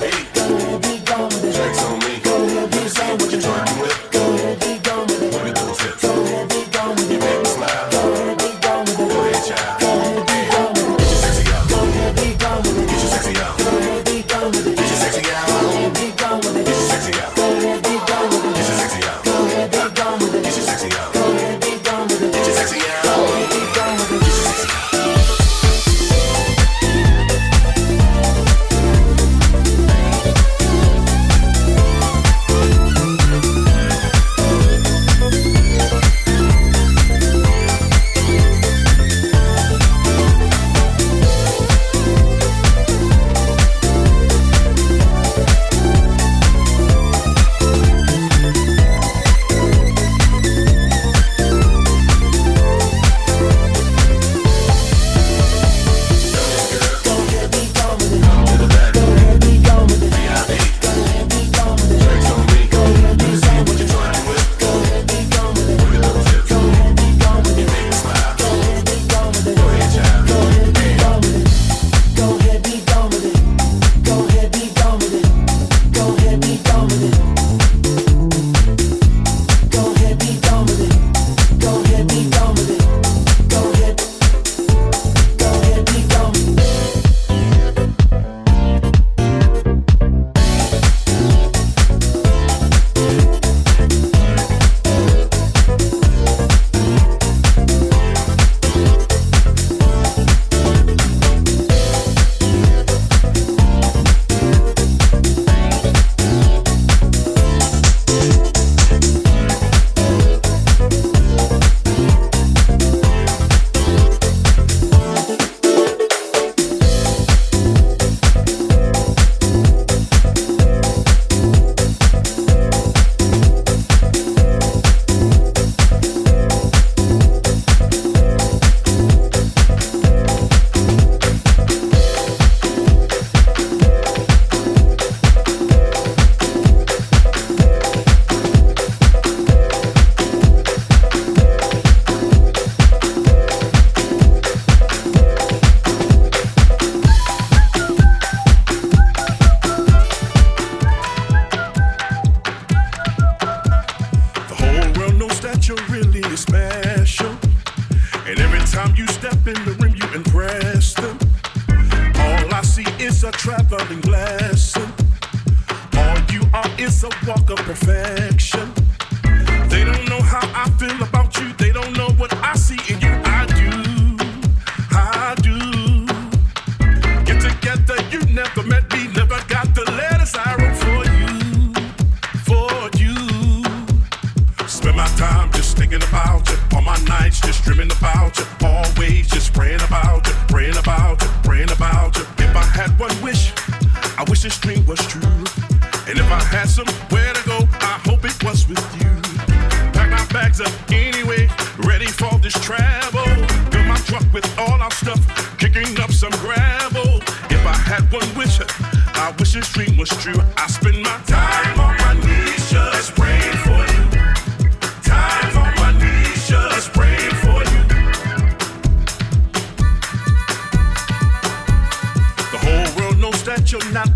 Hey.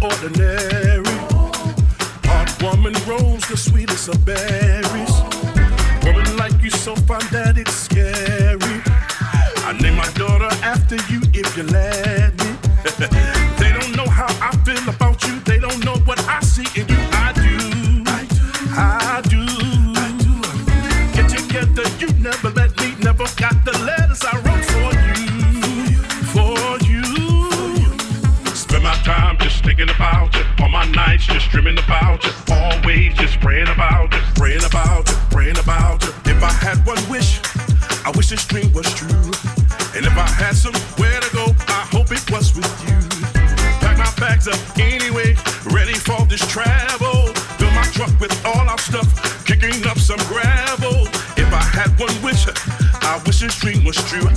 ordinary. Hot woman rose, the sweetest of berries. Woman like you, so fine that it's scary. I name my daughter after you if you let. wish this dream was true. And if I had somewhere to go, I hope it was with you. Pack my bags up anyway, ready for this travel. Fill my truck with all our stuff, kicking up some gravel. If I had one wish, I wish this dream was true.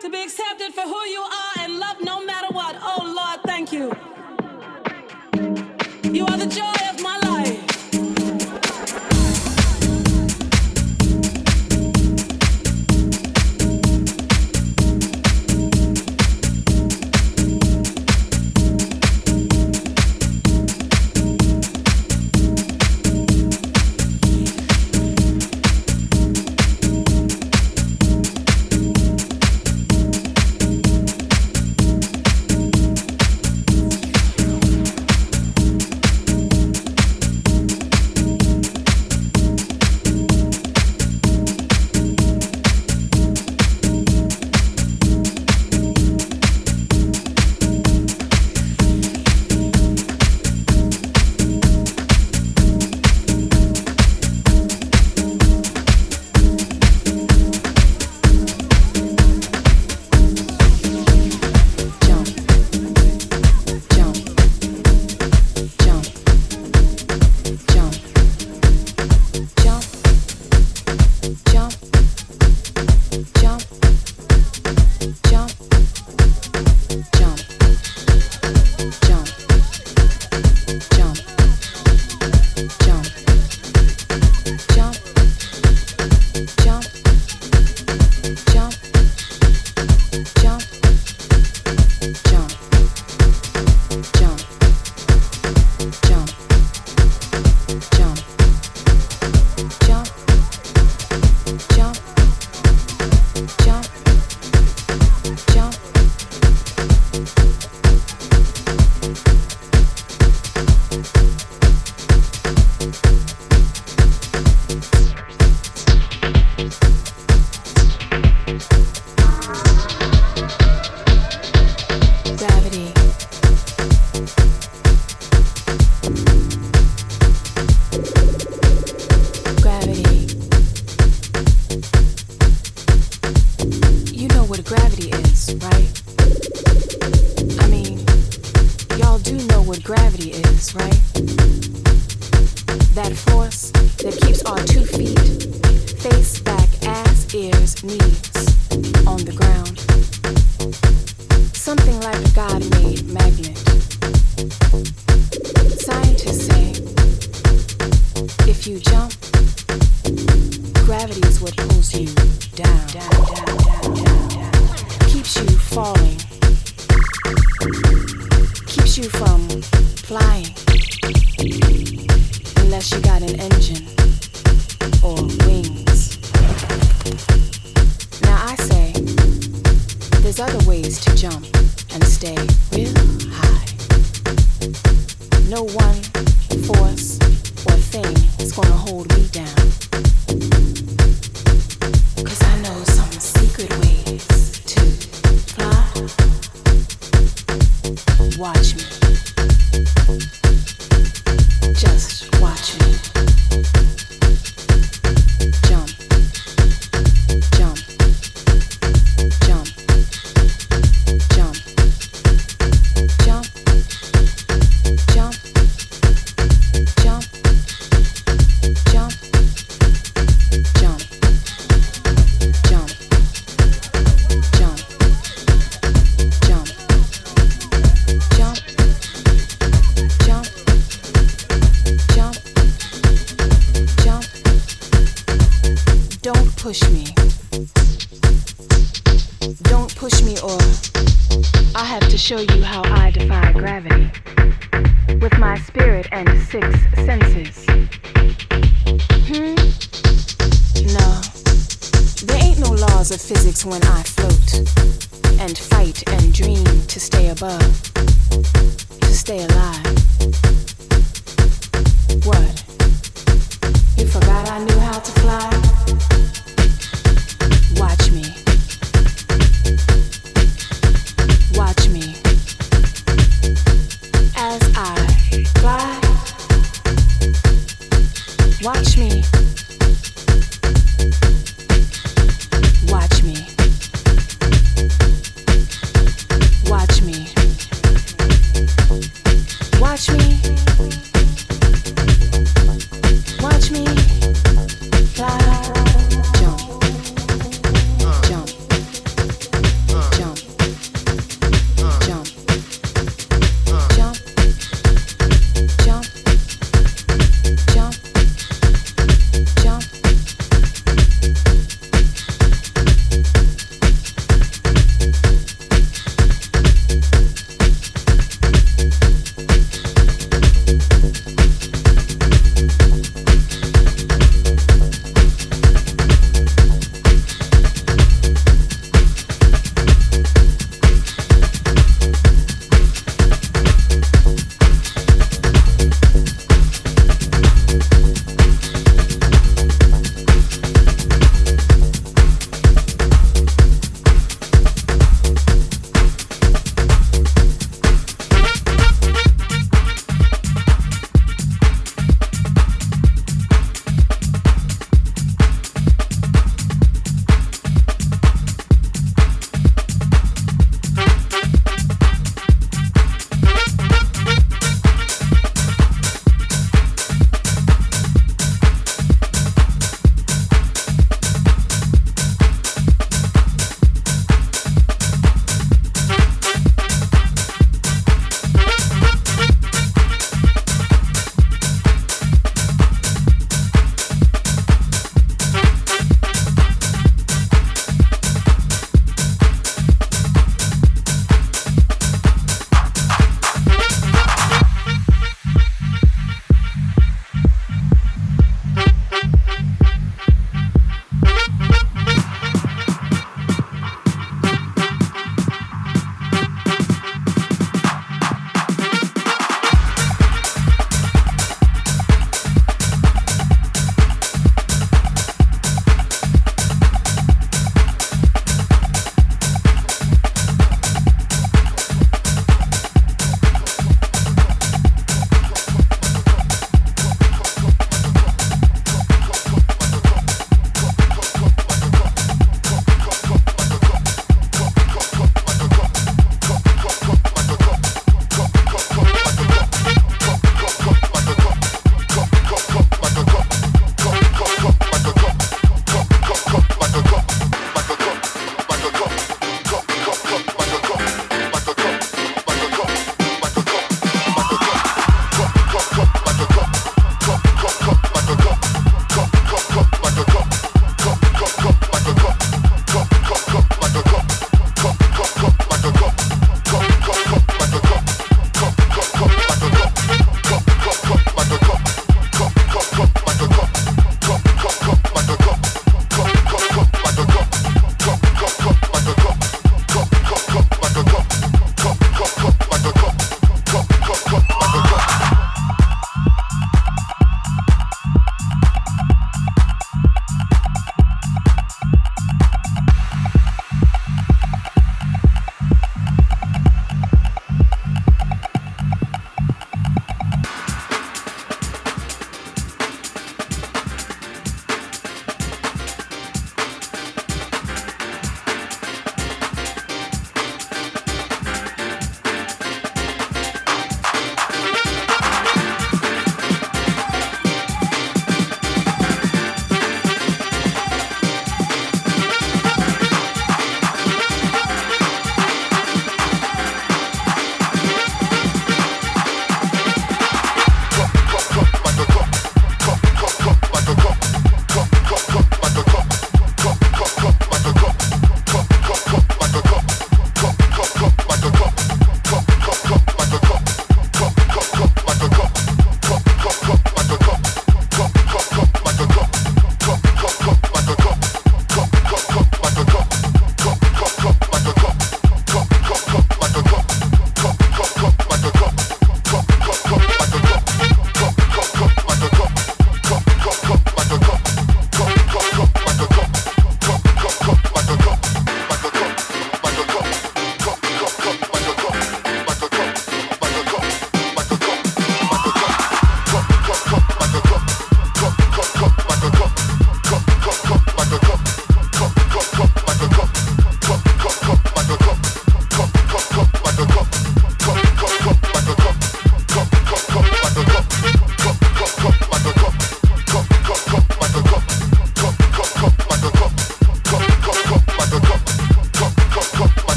to be accepted for who you are and loved no matter what. Oh Lord, thank you. You are the joy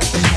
that.